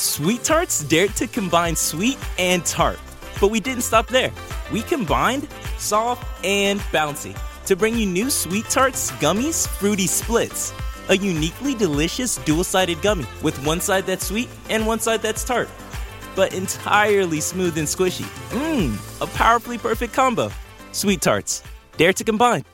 Sweet Tarts dared to combine sweet and tart. But we didn't stop there. We combined soft and bouncy to bring you new Sweet Tarts Gummies Fruity Splits, a uniquely delicious dual sided gummy with one side that's sweet and one side that's tart, but entirely smooth and squishy. Mmm, a powerfully perfect combo. Sweet Tarts, dare to combine.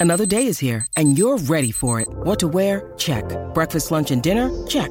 Another day is here, and you're ready for it. What to wear? Check. Breakfast, lunch, and dinner? Check.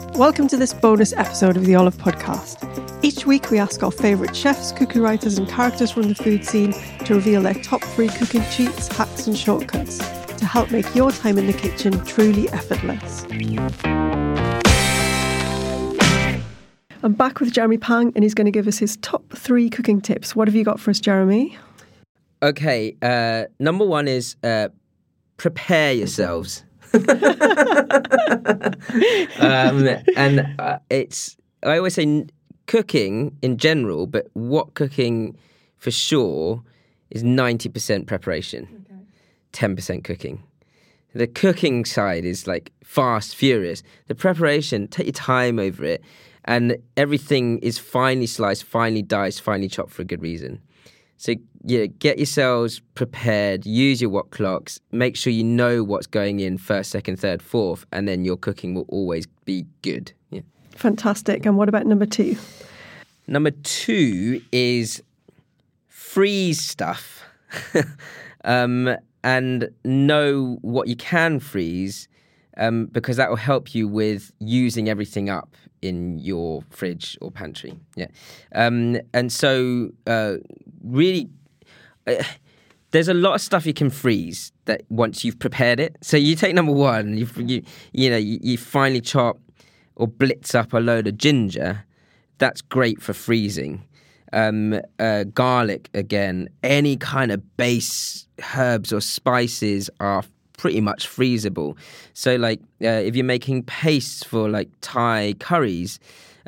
Welcome to this bonus episode of the Olive Podcast. Each week, we ask our favourite chefs, cookie writers, and characters from the food scene to reveal their top three cooking cheats, hacks, and shortcuts to help make your time in the kitchen truly effortless. I'm back with Jeremy Pang, and he's going to give us his top three cooking tips. What have you got for us, Jeremy? Okay, uh, number one is uh, prepare yourselves. Um, and uh, it's I always say n- cooking in general, but what cooking for sure is ninety percent preparation, ten percent cooking. The cooking side is like fast, furious. The preparation, take your time over it, and everything is finely sliced, finely diced, finely chopped for a good reason. So yeah, get yourselves prepared. Use your wok clocks. Make sure you know what's going in first, second, third, fourth, and then your cooking will always be good. Yeah. Fantastic. And what about number two? Number two is freeze stuff, um, and know what you can freeze, um, because that will help you with using everything up in your fridge or pantry. Yeah, um, and so uh, really. Uh, there's a lot of stuff you can freeze that once you've prepared it. So you take number one, you you you know you, you finally chop or blitz up a load of ginger. That's great for freezing. Um, uh, garlic again, any kind of base herbs or spices are pretty much freezable. So like uh, if you're making pastes for like Thai curries,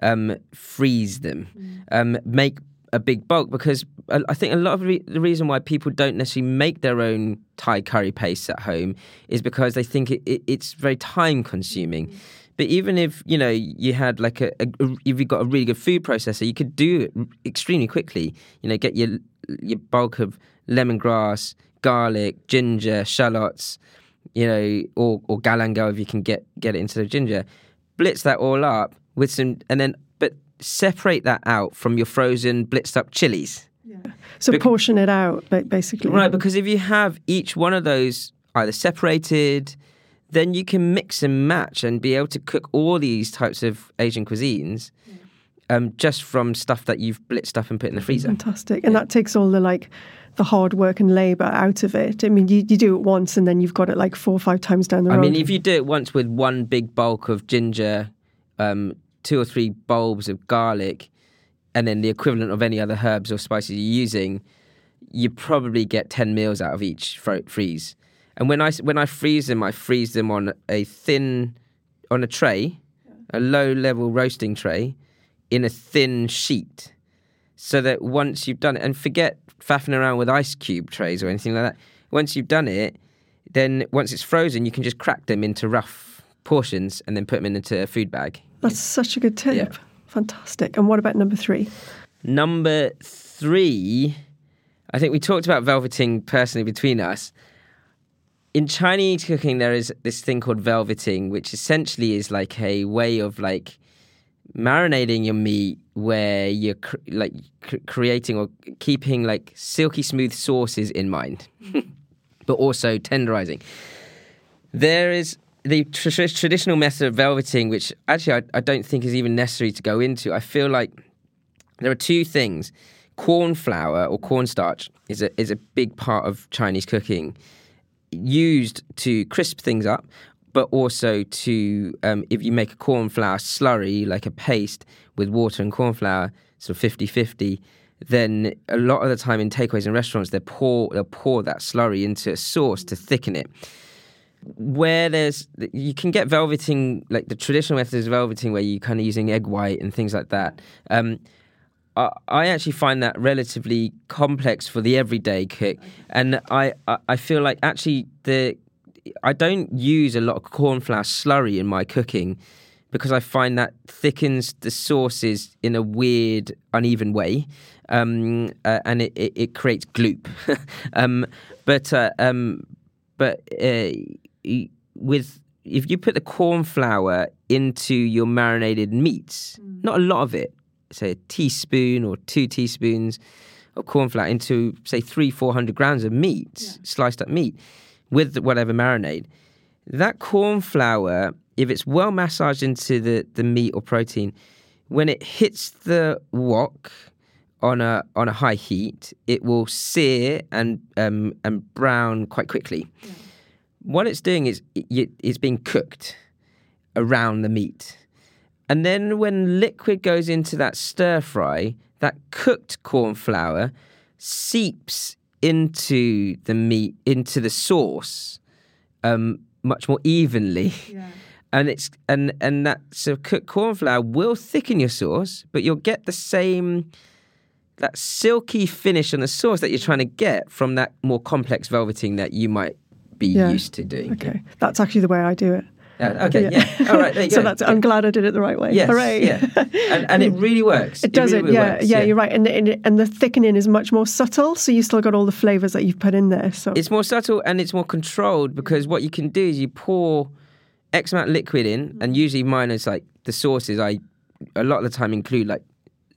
um, freeze them. Um, make a big bulk because I think a lot of re- the reason why people don't necessarily make their own Thai curry paste at home is because they think it, it, it's very time consuming. Mm-hmm. But even if you know you had like a, a if you got a really good food processor, you could do it extremely quickly. You know, get your your bulk of lemongrass, garlic, ginger, shallots, you know, or or galangal if you can get get it into the ginger. Blitz that all up with some, and then separate that out from your frozen blitzed up chilies. Yeah. So Bec- portion it out, basically. Right, because if you have each one of those either separated, then you can mix and match and be able to cook all these types of Asian cuisines um, just from stuff that you've blitzed up and put in the freezer. Fantastic. And that takes all the like the hard work and labour out of it. I mean, you, you do it once and then you've got it like four or five times down the road. I mean, if you do it once with one big bulk of ginger, um, two or three bulbs of garlic, and then the equivalent of any other herbs or spices you're using, you probably get 10 meals out of each freeze. And when I, when I freeze them, I freeze them on a thin, on a tray, a low level roasting tray in a thin sheet, so that once you've done it, and forget faffing around with ice cube trays or anything like that. Once you've done it, then once it's frozen, you can just crack them into rough portions and then put them into a food bag. That's such a good tip. Yeah. Fantastic. And what about number three? Number three, I think we talked about velveting personally between us. In Chinese cooking, there is this thing called velveting, which essentially is like a way of like marinating your meat where you're cr- like cr- creating or keeping like silky smooth sauces in mind, but also tenderizing. There is the tr- traditional method of velveting, which actually I, I don't think is even necessary to go into. I feel like there are two things. Corn flour or cornstarch is a is a big part of Chinese cooking, used to crisp things up, but also to um, if you make a corn flour slurry like a paste with water and corn flour, so 50-50, then a lot of the time in takeaways and restaurants they pour they'll pour that slurry into a sauce to thicken it where there's you can get velveting like the traditional method is velveting where you're kind of using egg white and things like that. Um, I, I actually find that relatively complex for the everyday cook. And I, I, I feel like actually the I don't use a lot of corn flour slurry in my cooking because I find that thickens the sauces in a weird, uneven way, um, uh, and it, it, it creates gloop. um, but uh, um, but uh, with if you put the corn flour into your marinated meats, not a lot of it, say a teaspoon or two teaspoons of corn flour into say three four hundred grams of meat, sliced up meat, with whatever marinade. That corn flour, if it's well massaged into the, the meat or protein, when it hits the wok on a on a high heat, it will sear and um, and brown quite quickly. What it's doing is it, it's being cooked around the meat, and then when liquid goes into that stir fry, that cooked corn flour seeps into the meat into the sauce um, much more evenly. And it's and and that so cooked corn flour will thicken your sauce, but you'll get the same that silky finish on the sauce that you're trying to get from that more complex velveting that you might be Yeah. used to doing. Okay. That's actually the way I do it. Uh, yeah, okay, yeah. All right, there you so go. that's, I'm glad I did it the right way. Yes, Hooray. yeah. And, and it really works. It does it, really yeah, works, yeah, You're right, and, and and the thickening is much more subtle, so you still got all the flavors that you've put in there. So It's more subtle and it's more controlled because what you can do is you pour X amount of liquid in, and usually mine is like the sauces. I a lot of the time include like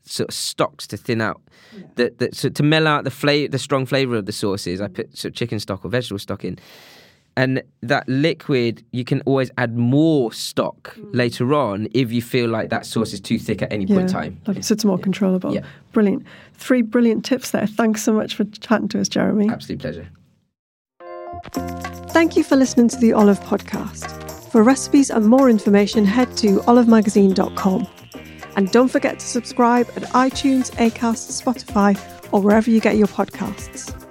sort of stocks to thin out, that that so to mellow out the flavor, the strong flavor of the sauces. I put sort of chicken stock or vegetable stock in, and that liquid you can always add more stock mm. later on if you feel like that sauce is too thick at any point in time. lovely. so it's more controllable. Yeah. Brilliant. Three brilliant tips there. Thanks so much for chatting to us, Jeremy. Absolute pleasure. Thank you for listening to the Olive Podcast. For recipes and more information, head to olivemagazine.com. And don't forget to subscribe at iTunes, Acast, Spotify, or wherever you get your podcasts.